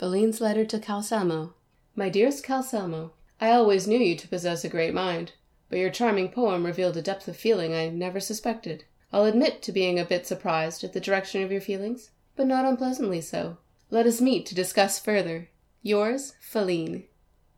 Faleen's letter to Calcelmo. My dearest Calcelmo, I always knew you to possess a great mind, but your charming poem revealed a depth of feeling I never suspected. I'll admit to being a bit surprised at the direction of your feelings, but not unpleasantly so. Let us meet to discuss further. Yours, Faleen.